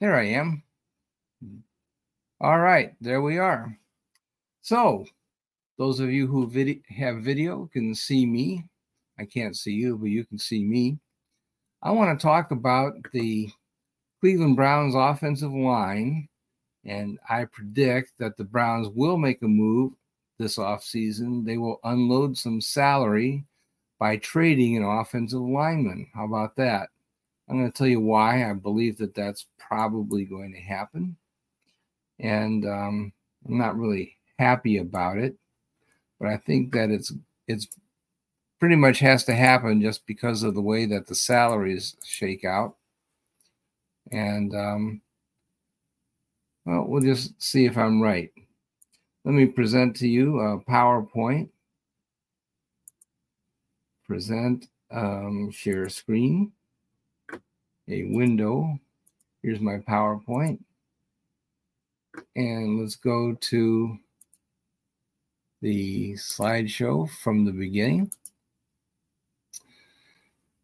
There I am. All right, there we are. So, those of you who vid- have video can see me. I can't see you, but you can see me. I want to talk about the Cleveland Browns offensive line, and I predict that the Browns will make a move this offseason. They will unload some salary by trading an offensive lineman. How about that? I'm going to tell you why I believe that that's probably going to happen. And um, I'm not really happy about it, but I think that it's it's pretty much has to happen just because of the way that the salaries shake out. And um, well, we'll just see if I'm right. Let me present to you a PowerPoint. Present, um, share screen, a window. Here's my PowerPoint. And let's go to the slideshow from the beginning.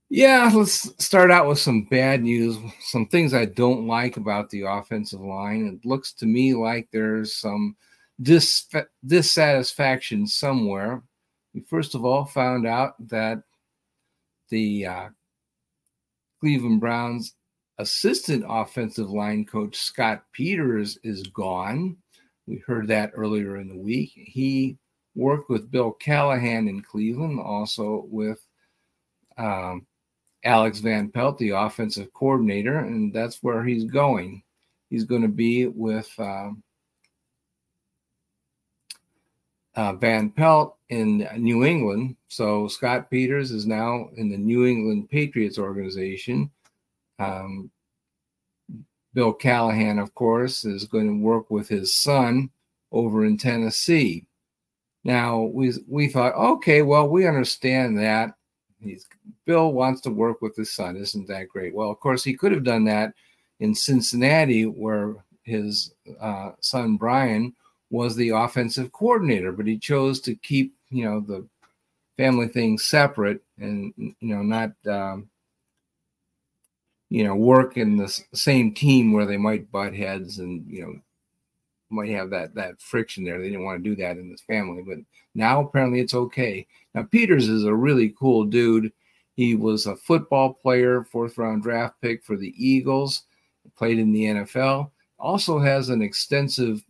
Yeah, let's start out with some bad news. Some things I don't like about the offensive line. It looks to me like there's some dis- dissatisfaction somewhere. We first of all found out that the uh, Cleveland Browns assistant offensive line coach Scott Peters is gone. We heard that earlier in the week. He worked with Bill Callahan in Cleveland, also with um, Alex Van Pelt, the offensive coordinator, and that's where he's going. He's going to be with uh, uh, Van Pelt in New England. So Scott Peters is now in the New England Patriots organization. Um, Bill Callahan, of course, is going to work with his son over in Tennessee. Now we we thought, okay, well, we understand that He's Bill wants to work with his son. Isn't that great? Well, of course, he could have done that in Cincinnati, where his uh, son Brian was the offensive coordinator, but he chose to keep you know the family thing separate and you know not um, you know work in the same team where they might butt heads and you know might have that that friction there. They didn't want to do that in this family, but now apparently it's okay. Now Peters is a really cool dude. He was a football player, fourth round draft pick for the Eagles, played in the NFL. Also has an extensive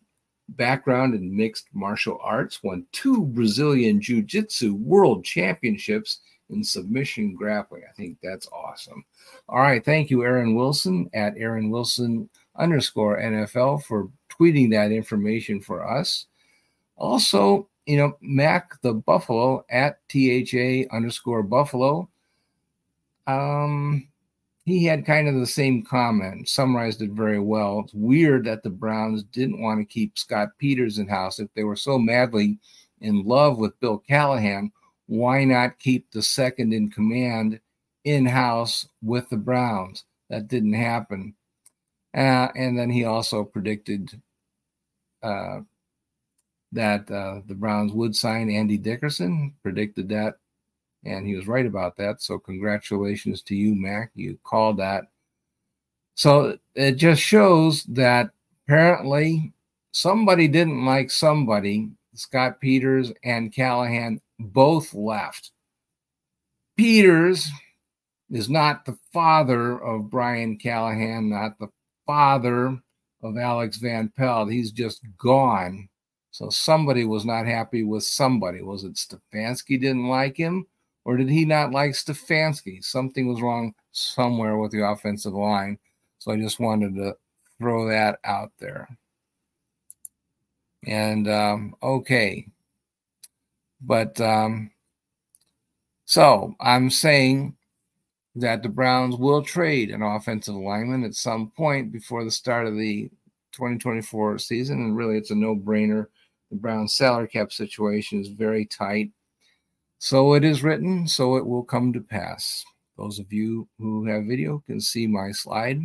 background in mixed martial arts, won two Brazilian Jiu Jitsu world championships in submission grappling. I think that's awesome. All right. Thank you, Aaron Wilson at Aaron Wilson underscore NFL for tweeting that information for us. Also, you know, Mac the Buffalo at THA underscore Buffalo. Um, he had kind of the same comment, summarized it very well. It's weird that the Browns didn't want to keep Scott Peters in house if they were so madly in love with Bill Callahan. Why not keep the second in command in house with the Browns? That didn't happen. Uh, and then he also predicted uh, that uh, the Browns would sign Andy Dickerson, predicted that, and he was right about that. So, congratulations to you, Mac. You called that. So, it just shows that apparently somebody didn't like somebody. Scott Peters and Callahan both left. Peters is not the father of Brian Callahan, not the father of Alex Van Pelt. He's just gone. So somebody was not happy with somebody. Was it Stefanski didn't like him, or did he not like Stefanski? Something was wrong somewhere with the offensive line. So I just wanted to throw that out there. And um, okay. But um, so I'm saying that the Browns will trade an offensive lineman at some point before the start of the 2024 season. And really, it's a no brainer. The Browns' salary cap situation is very tight. So it is written, so it will come to pass. Those of you who have video can see my slide.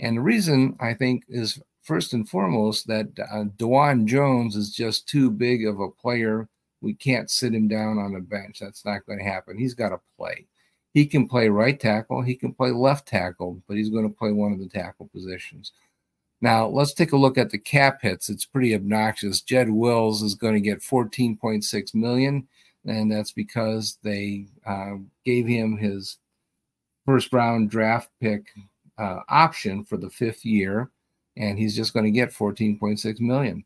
And the reason I think is first and foremost that uh, Dawand Jones is just too big of a player. We can't sit him down on a bench. That's not going to happen. He's got to play. He can play right tackle, he can play left tackle, but he's going to play one of the tackle positions. Now, let's take a look at the cap hits. It's pretty obnoxious. Jed Wills is going to get 14.6 million, and that's because they uh, gave him his first round draft pick uh, option for the fifth year, and he's just going to get 14.6 million.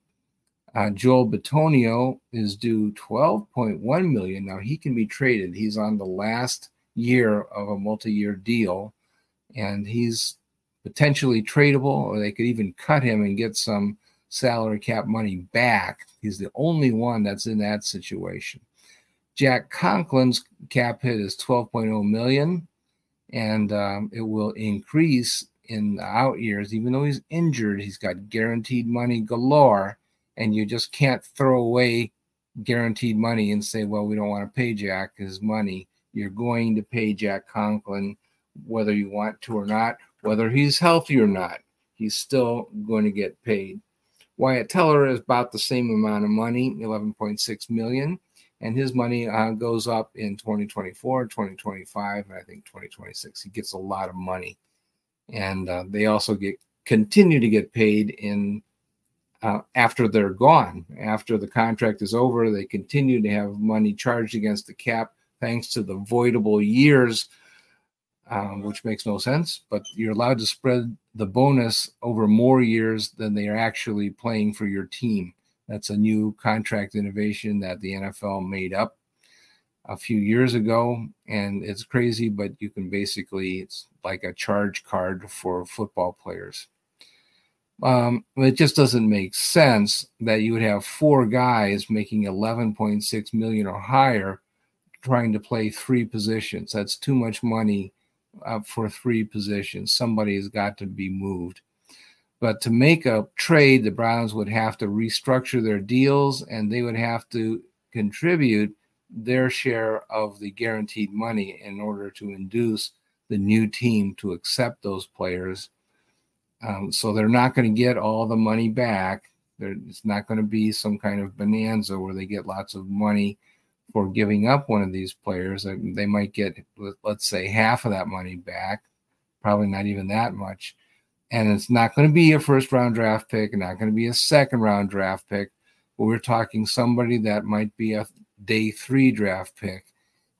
Uh, Joel Bitonio is due 12.1 million. Now he can be traded. He's on the last year of a multi-year deal, and he's potentially tradable, or they could even cut him and get some salary cap money back. He's the only one that's in that situation. Jack Conklin's cap hit is 12.0 million, and um, it will increase in the out years. Even though he's injured, he's got guaranteed money galore, and you just can't throw away guaranteed money and say, "Well, we don't want to pay Jack his money." You're going to pay Jack Conklin whether you want to or not whether he's healthy or not, he's still going to get paid. Wyatt Teller is about the same amount of money, 11.6 million, and his money uh, goes up in 2024, 2025, and I think 2026. He gets a lot of money, and uh, they also get continue to get paid in uh, after they're gone. After the contract is over, they continue to have money charged against the cap thanks to the voidable years um, which makes no sense. But you're allowed to spread the bonus over more years than they are actually playing for your team. That's a new contract innovation that the NFL made up a few years ago, and it's crazy. But you can basically it's like a charge card for football players. Um, it just doesn't make sense that you would have four guys making 11.6 million or higher trying to play three positions. That's too much money uh, for three positions. Somebody has got to be moved. But to make a trade, the Browns would have to restructure their deals and they would have to contribute their share of the guaranteed money in order to induce the new team to accept those players. Um, so they're not going to get all the money back. There, it's not going to be some kind of bonanza where they get lots of money for giving up one of these players. They might get, let's say, half of that money back, probably not even that much. And it's not going to be a first round draft pick, not going to be a second round draft pick, but we're talking somebody that might be a day three draft pick.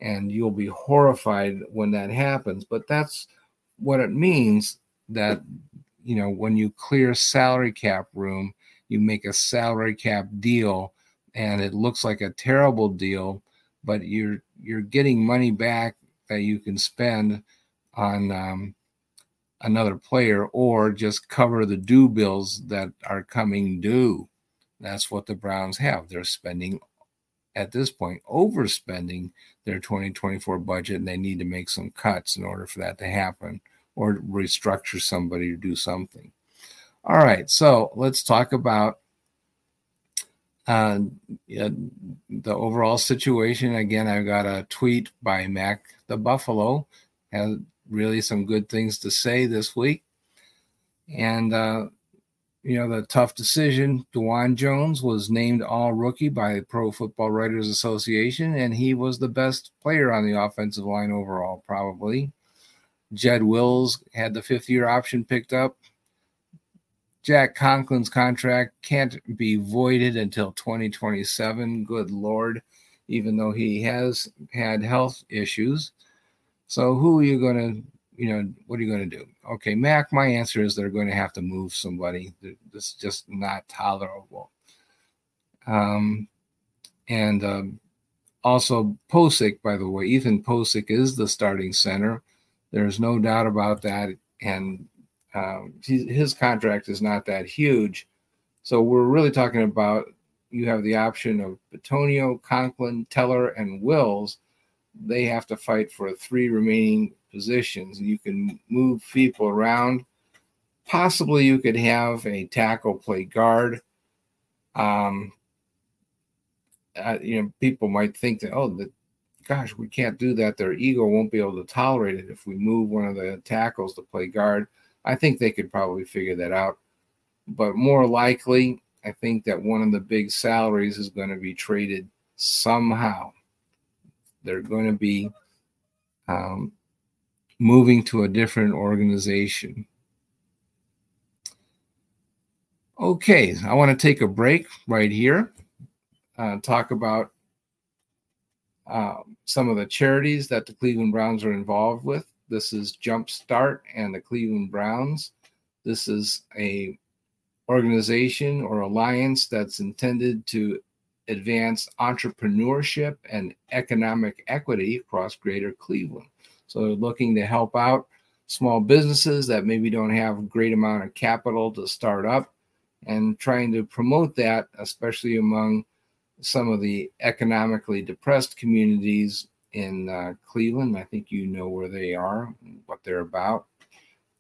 And you'll be horrified when that happens. But that's what it means that, you know, when you clear salary cap room, you make a salary cap deal and it looks like a terrible deal, but you're you're getting money back that you can spend on um, another player or just cover the due bills that are coming due. That's what the Browns have. They're spending at this point overspending their 2024 budget and they need to make some cuts in order for that to happen or restructure somebody to do something. All right, so let's talk about uh, the overall situation again I've got a tweet by mac the buffalo had really some good things to say this week and uh, you know the tough decision Dawand Jones was named all rookie by the Pro Football Writers Association and he was the best player on the offensive line overall probably Jed Wills had the fifth year option picked up Jack Conklin's contract can't be voided until 2027. Good Lord, even though he has had health issues. So, who are you going to, you know, what are you going to do? Okay, Mac, my answer is they're going to have to move somebody. This is just not tolerable. Um, and um, also, Pocic, by the way, Ethan Pocic is the starting center. There's no doubt about that. And um, his contract is not that huge. So we're really talking about you have the option of Bitonio, Conklin, Teller, and Wills. They have to fight for three remaining positions. You can move people around. Possibly you could have a tackle play guard. Um, uh, you know, people might think that, oh, the, gosh, we can't do that. Their ego won't be able to tolerate it if we move one of the tackles to play guard. I think they could probably figure that out. But more likely, I think that one of the big salaries is going to be traded somehow. They're going to be um, moving to a different organization. Okay, I want to take a break right here, uh, talk about uh, some of the charities that the Cleveland Browns are involved with. This is Jumpstart and the Cleveland Browns. This is a organization or alliance that's intended to advance entrepreneurship and economic equity across greater Cleveland. So they're looking to help out small businesses that maybe don't have a great amount of capital to start up and trying to promote that, especially among some of the economically depressed communities in uh, Cleveland. I think you know where they are, what they're about.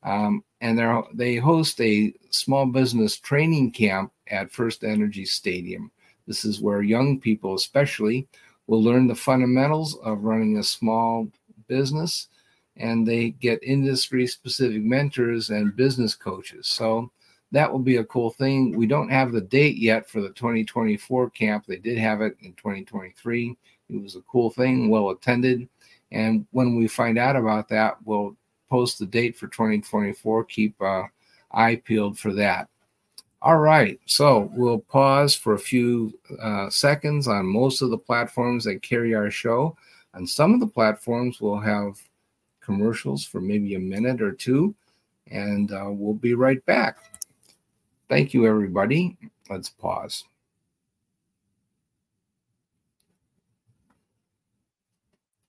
Um, and they they host a small business training camp at First Energy Stadium. This is where young people, especially, will learn the fundamentals of running a small business, and they get industry specific mentors and business coaches. So that will be a cool thing. We don't have the date yet for the 2024 camp. They did have it in 2023. It was a cool thing, well attended. And when we find out about that, we'll post the date for 2024. Keep uh, eye peeled for that. All right, so we'll pause for a few uh, seconds on most of the platforms that carry our show. On some of the platforms, we'll have commercials for maybe a minute or two, and uh, we'll be right back. Thank you, everybody. Let's pause.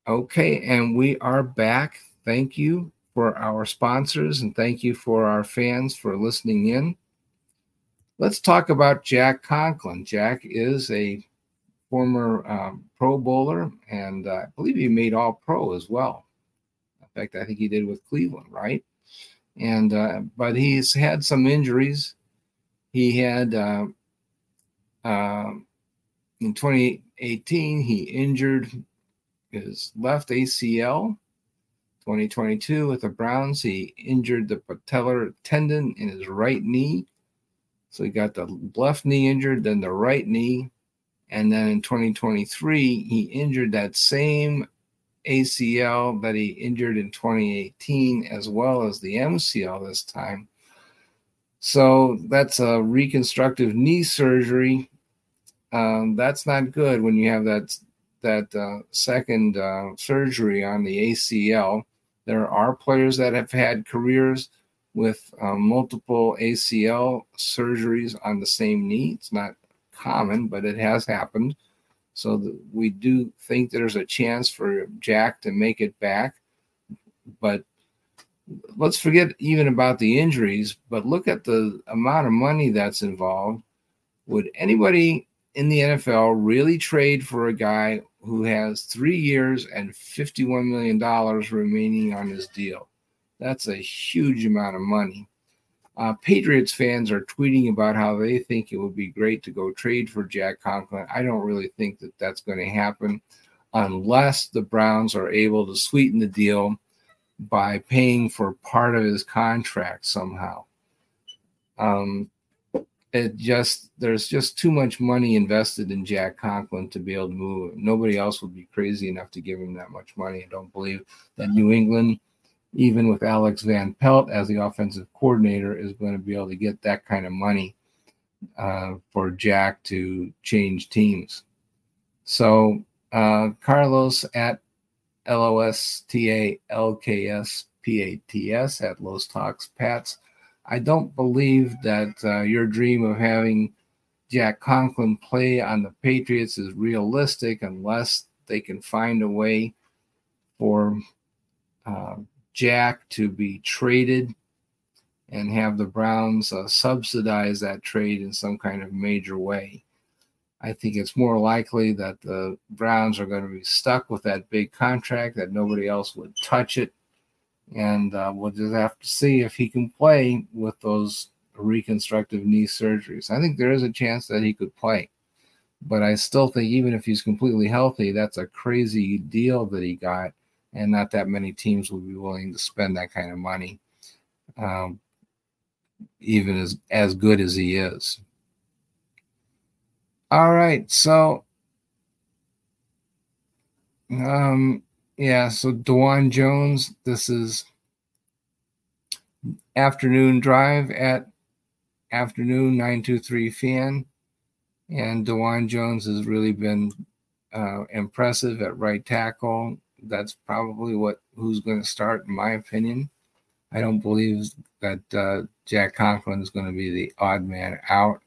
Okay, and we are back. Thank you for our sponsors and thank you for our fans for listening in. Let's talk about Jack Conklin. Jack is a former um, Pro Bowler, and uh, I believe he made All Pro as well. In fact, I think he did with Cleveland, right? And uh, but he's had some injuries he had uh, in 2018 he injured his left ACL. 2022 with the Browns, he injured the patellar tendon in his right knee. So he got the left knee injured, then the right knee. And then in 2023, he injured that same ACL that he injured in 2018, as well as the MCL this time. So that's a reconstructive knee surgery. Um, that's not good when you have that that uh, second uh, surgery on the ACL. There are players that have had careers with uh, multiple ACL surgeries on the same knee. It's not common, but it has happened. So we do think there's a chance for Jack to make it back, but let's forget even about the injuries, but look at the amount of money that's involved. Would anybody in the NFL really trade for a guy who has three years and $51 million remaining on his deal? That's a huge amount of money. Uh, Patriots fans are tweeting about how they think it would be great to go trade for Jack Conklin. I don't really think that that's going to happen unless the Browns are able to sweeten the deal by paying for part of his contract somehow. Um, it just there's just too much money invested in Jack Conklin to be able to move. Nobody else would be crazy enough to give him that much money. I don't believe that New England, even with Alex Van Pelt as the offensive coordinator, is going to be able to get that kind of money uh, for Jack to change teams. So uh, Carlos at L O S T A L K S P A T S at Los Talks Pats. I don't believe that uh, your dream of having Jack Conklin play on the Patriots is realistic unless they can find a way for uh, Jack to be traded and have the Browns uh, subsidize that trade in some kind of major way. I think it's more likely that the Browns are going to be stuck with that big contract, that nobody else would touch it. And uh, we'll just have to see if he can play with those reconstructive knee surgeries. I think there is a chance that he could play. But I still think, even if he's completely healthy, that's a crazy deal that he got. And not that many teams will be willing to spend that kind of money, um, even as, as good as he is. All right. So, um, yeah, so Dawand Jones, this is afternoon drive at afternoon 923 fan. And Dawand Jones has really been uh, impressive at right tackle. That's probably what who's going to start, in my opinion. I don't believe that uh, Jack Conklin is going to be the odd man out.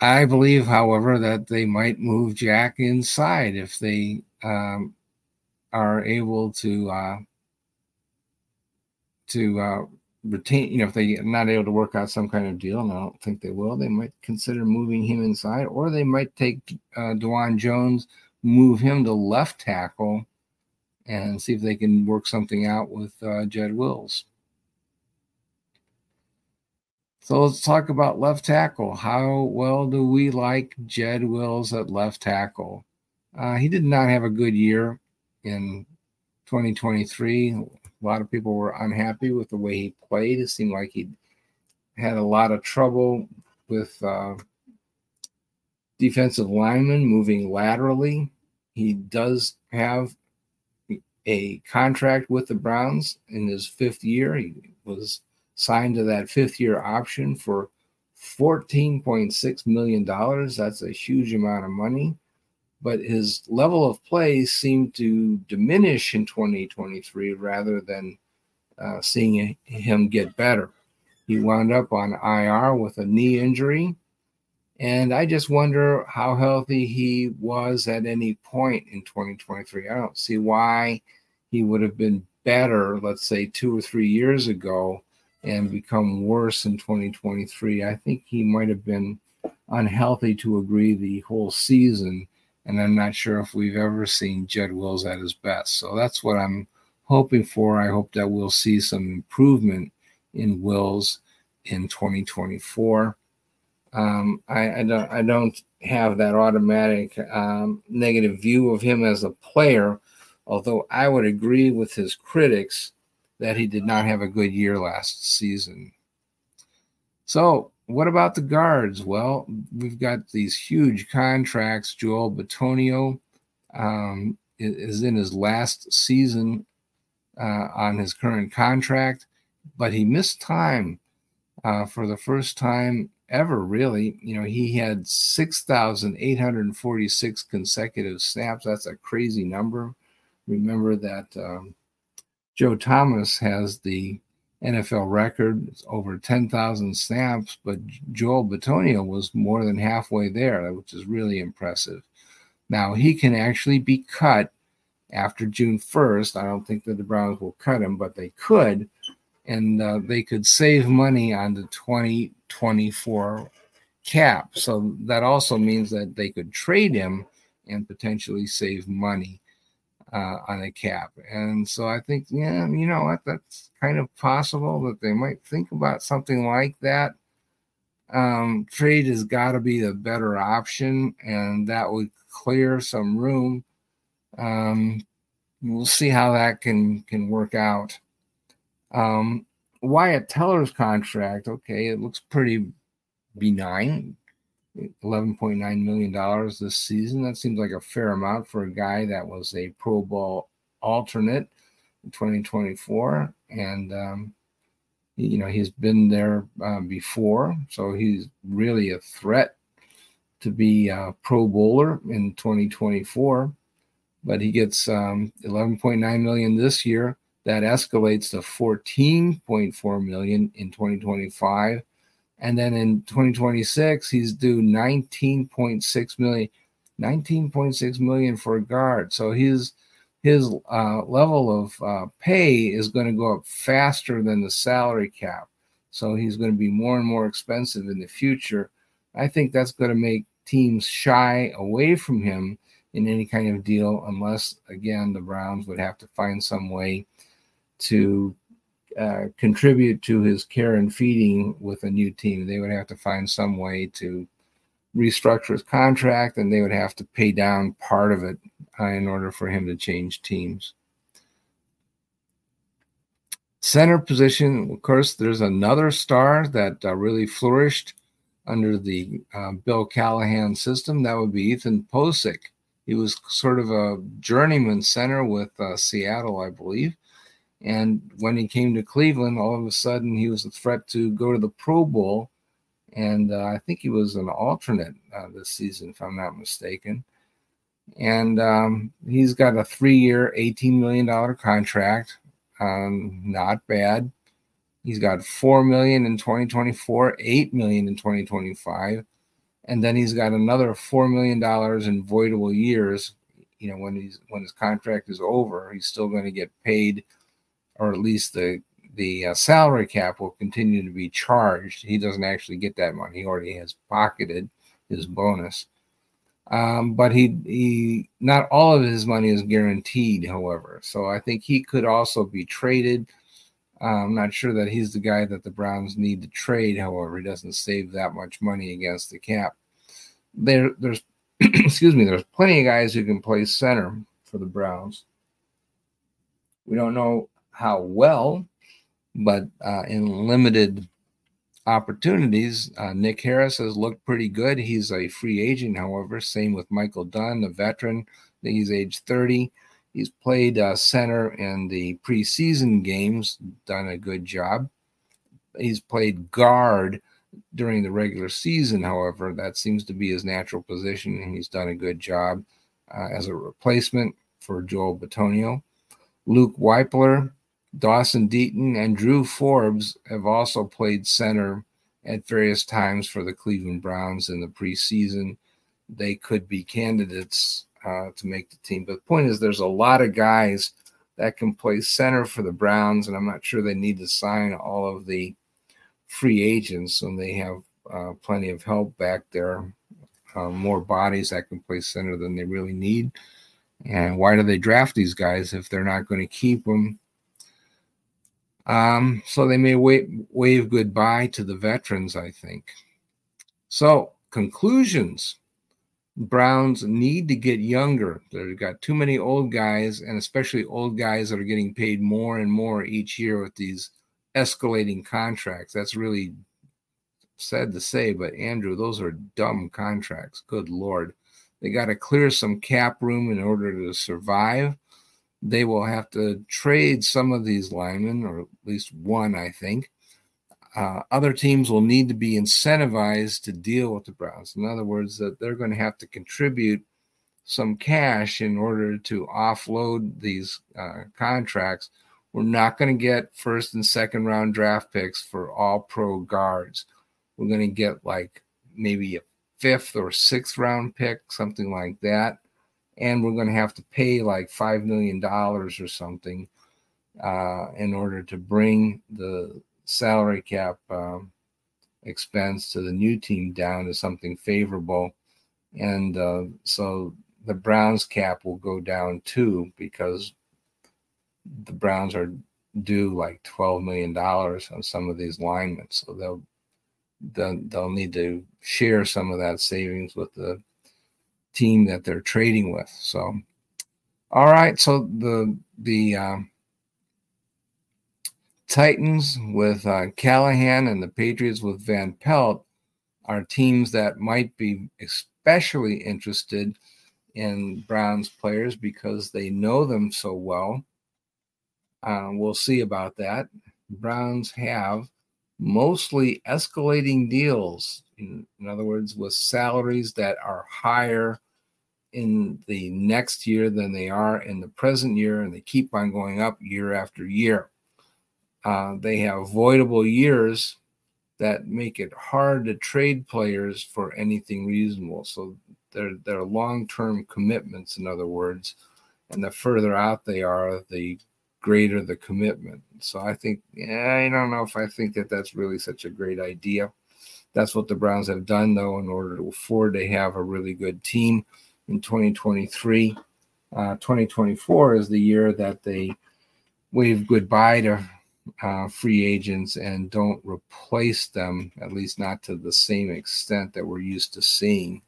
I believe, however, that they might move Jack inside if they um, are able to uh, to uh, retain. You know, if they're not able to work out some kind of deal, and I don't think they will, they might consider moving him inside, or they might take uh, Dawand Jones, move him to left tackle, and see if they can work something out with uh, Jed Wills. So let's talk about left tackle. How well do we like Jed Wills at left tackle? Uh, he did not have a good year in 2023. A lot of people were unhappy with the way he played. It seemed like he had a lot of trouble with uh, defensive linemen moving laterally. He does have a contract with the Browns in his fifth year. He was signed to that fifth year option for $14.6 million. That's a huge amount of money but his level of play seemed to diminish in 2023 rather than uh, seeing him get better. He wound up on IR with a knee injury. And I just wonder how healthy he was at any point in 2023. I don't see why he would have been better, let's say two or three years ago, and mm-hmm. become worse in 2023. I think he might have been unhealthy to agree the whole season and I'm not sure if we've ever seen Jed Wills at his best. So that's what I'm hoping for. I hope that we'll see some improvement in Wills in 2024. Um, I, I, don't I don't have that automatic um, negative view of him as a player, although I would agree with his critics that he did not have a good year last season. So what about the guards? Well, we've got these huge contracts. Joel Bitonio um, is in his last season uh, on his current contract, but he missed time uh, for the first time ever, really. You know, he had 6,846 consecutive snaps. That's a crazy number. Remember that um, Joe Thomas has the NFL record, over 10,000 snaps, but Joel Bitonio was more than halfway there, which is really impressive. Now, he can actually be cut after June 1st. I don't think that the Browns will cut him, but they could, and uh, they could save money on the 2024 cap. So that also means that they could trade him and potentially save money uh, on a cap. And so I think, yeah, you know what, that's kind of possible that they might think about something like that. Um, trade has got to be the better option, and that would clear some room. Um, we'll see how that can can work out. Um, Wyatt Teller's contract, okay, it looks pretty benign. $11.9 million this season. That seems like a fair amount for a guy that was a Pro Bowl alternate in 2024. And, um, you know, he's been there uh, before. So he's really a threat to be a Pro Bowler in 2024. But he gets um, 11.9 million this year. That escalates to 14.4 million in 2025 and then in 2026 he's due 19.6 million 19.6 million for a guard. So his his uh, level of uh, pay is going to go up faster than the salary cap. So he's going to be more and more expensive in the future. I think that's going to make teams shy away from him in any kind of deal unless again the browns would have to find some way to uh, contribute to his care and feeding with a new team. They would have to find some way to restructure his contract and they would have to pay down part of it uh, in order for him to change teams. Center position, of course, there's another star that uh, really flourished under the uh, Bill Callahan system. That would be Ethan Pocic. He was sort of a journeyman center with uh, Seattle, I believe. And when he came to Cleveland, all of a sudden he was a threat to go to the Pro Bowl. And uh, I think he was an alternate uh, this season, if I'm not mistaken. And um, he's got a three year, $18 million contract. Um, not bad. He's got four million in 2024, eight million in 2025, and then he's got another four million dollars in voidable years. You know, when he's when his contract is over, he's still going to get paid or at least the the uh, salary cap will continue to be charged. He doesn't actually get that money; he already has pocketed his bonus. Um, but he he not all of his money is guaranteed, however. So I think he could also be traded. Uh, I'm not sure that he's the guy that the Browns need to trade. However, he doesn't save that much money against the cap. There, there's excuse me. There's plenty of guys who can play center for the Browns. We don't know how well, but uh, in limited opportunities, uh, Nick Harris has looked pretty good. He's a free agent, however. Same with Michael Dunn, the veteran. He's age 30. He's played uh, center in the preseason games, done a good job. He's played guard during the regular season, however. That seems to be his natural position, and he's done a good job uh, as a replacement for Joel Bitonio. Luke Wypler Dawson Deaton and Drew Forbes have also played center at various times for the Cleveland Browns in the preseason. They could be candidates uh, to make the team. But the point is, there's a lot of guys that can play center for the Browns, and I'm not sure they need to sign all of the free agents, and they have uh, plenty of help back there, uh, more bodies that can play center than they really need. And why do they draft these guys if they're not going to keep them? Um, so they may wave goodbye to the veterans, I think. So, conclusions Browns need to get younger. They've got too many old guys, and especially old guys that are getting paid more and more each year with these escalating contracts. That's really sad to say, but Andrew, those are dumb contracts. Good Lord. They got to clear some cap room in order to survive they will have to trade some of these linemen, or at least one, I think. Uh, other teams will need to be incentivized to deal with the Browns. In other words, that they're going to have to contribute some cash in order to offload these uh, contracts. We're not going to get first and second round draft picks for all pro guards. We're going to get like maybe a fifth or sixth round pick, something like that and we're going to have to pay like five million dollars or something uh, in order to bring the salary cap um, expense to the new team down to something favorable, and uh, so the Browns cap will go down too because the Browns are due like twelve million dollars on some of these linemen, so they'll they'll, they'll need to share some of that savings with the team that they're trading with. So, all right. So the the um, Titans with uh, Callahan and the Patriots with Van Pelt are teams that might be especially interested in Browns players because they know them so well. Uh, we'll see about that. Browns have mostly escalating deals in, in other words, with salaries that are higher in the next year than they are in the present year, and they keep on going up year after year. Uh, they have voidable years that make it hard to trade players for anything reasonable. So they're, they're long term commitments, in other words. And the further out they are, the greater the commitment. So I think, yeah, I don't know if I think that that's really such a great idea. That's what the Browns have done, though, in order to afford to have a really good team in 2023. Uh, 2024 is the year that they wave goodbye to uh, free agents and don't replace them, at least not to the same extent that we're used to seeing.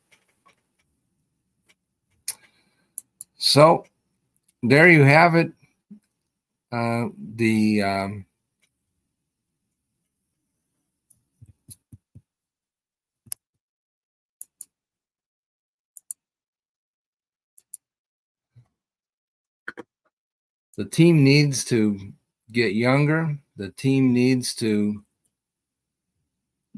So there you have it. Uh, the um, the team needs to get younger. The team needs to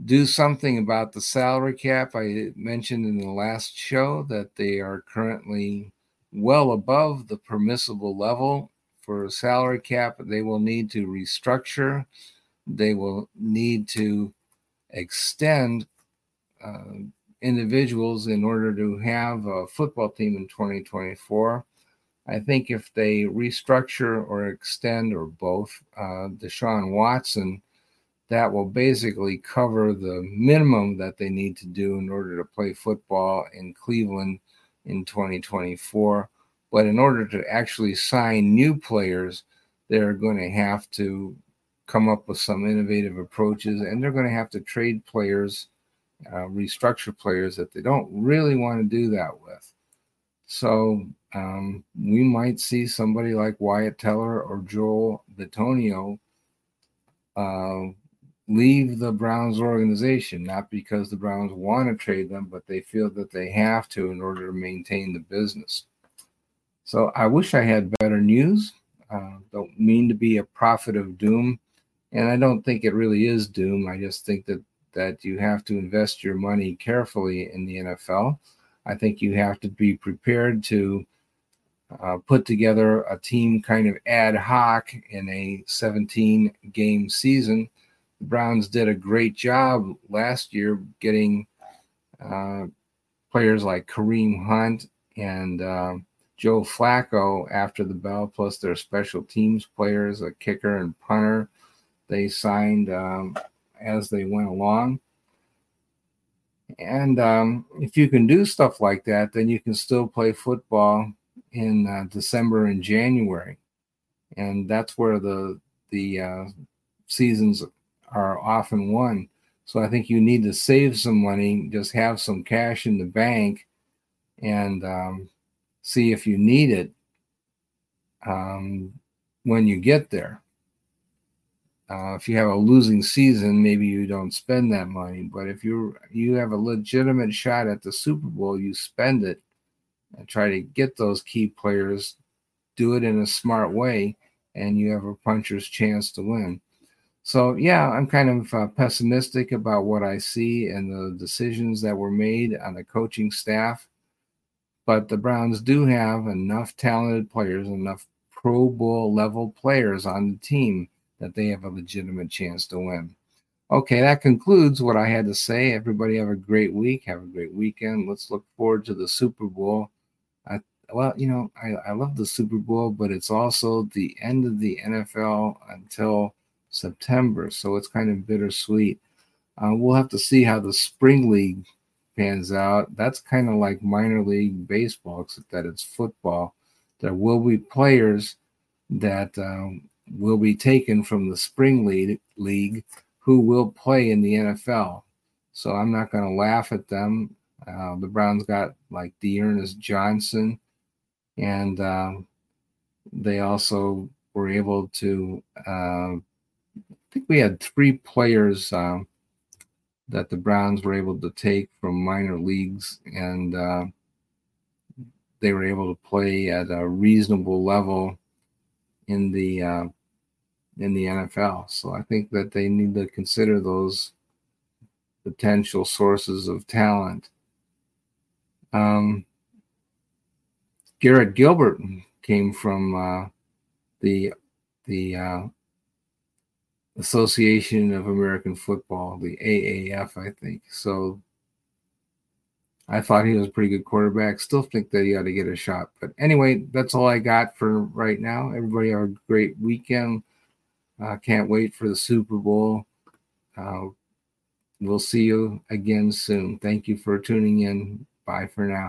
do something about the salary cap. I mentioned in the last show that they are currently well above the permissible level for a salary cap. They will need to restructure, they will need to extend uh, individuals in order to have a football team in 2024. I think if they restructure or extend or both uh, Deshaun Watson, that will basically cover the minimum that they need to do in order to play football in Cleveland in 2024. But in order to actually sign new players, they're going to have to come up with some innovative approaches and they're going to have to trade players, uh, restructure players that they don't really want to do that with. So um, we might see somebody like Wyatt Teller or Joel Bitonio uh, leave the Browns organization, not because the Browns want to trade them, but they feel that they have to in order to maintain the business. So I wish I had better news. Uh, don't mean to be a prophet of doom, and I don't think it really is doom. I just think that that you have to invest your money carefully in the NFL. I think you have to be prepared to uh, put together a team kind of ad hoc in a 17 game season the Browns did a great job last year getting uh, players like Kareem Hunt and uh, Joe Flacco after the bell, plus their special teams players, a kicker and punter. They signed um, as they went along. And um, if you can do stuff like that, then you can still play football in uh, December and January, and that's where the the uh, seasons are often won. So I think you need to save some money, just have some cash in the bank, and um, see if you need it um, when you get there. Uh, if you have a losing season, maybe you don't spend that money. But if you you have a legitimate shot at the Super Bowl, you spend it and try to get those key players. Do it in a smart way, and you have a puncher's chance to win. So yeah, I'm kind of uh, pessimistic about what I see and the decisions that were made on the coaching staff. But the Browns do have enough talented players, enough Pro Bowl level players on the team that they have a legitimate chance to win. Okay, that concludes what I had to say. Everybody have a great week. Have a great weekend. Let's look forward to the Super Bowl. Well, you know, I, I love the Super Bowl, but it's also the end of the NFL until September. So it's kind of bittersweet. Uh, we'll have to see how the spring league pans out. That's kind of like minor league baseball, except that it's football. There will be players that um, will be taken from the spring league, league who will play in the NFL. So I'm not going to laugh at them. Uh, the Browns got like D'Ernest Johnson, and um, they also were able to uh, I think we had three players uh, that the Browns were able to take from minor leagues, and uh, they were able to play at a reasonable level in the uh, in the NFL. So I think that they need to consider those potential sources of talent. Um, Garrett Gilbert came from uh, the the uh, Association of American Football, the AAF, I think. So I thought he was a pretty good quarterback. Still think that he ought to get a shot. But anyway, that's all I got for right now. Everybody have a great weekend. Uh, can't wait for the Super Bowl. Uh, we'll see you again soon. Thank you for tuning in. Bye for now.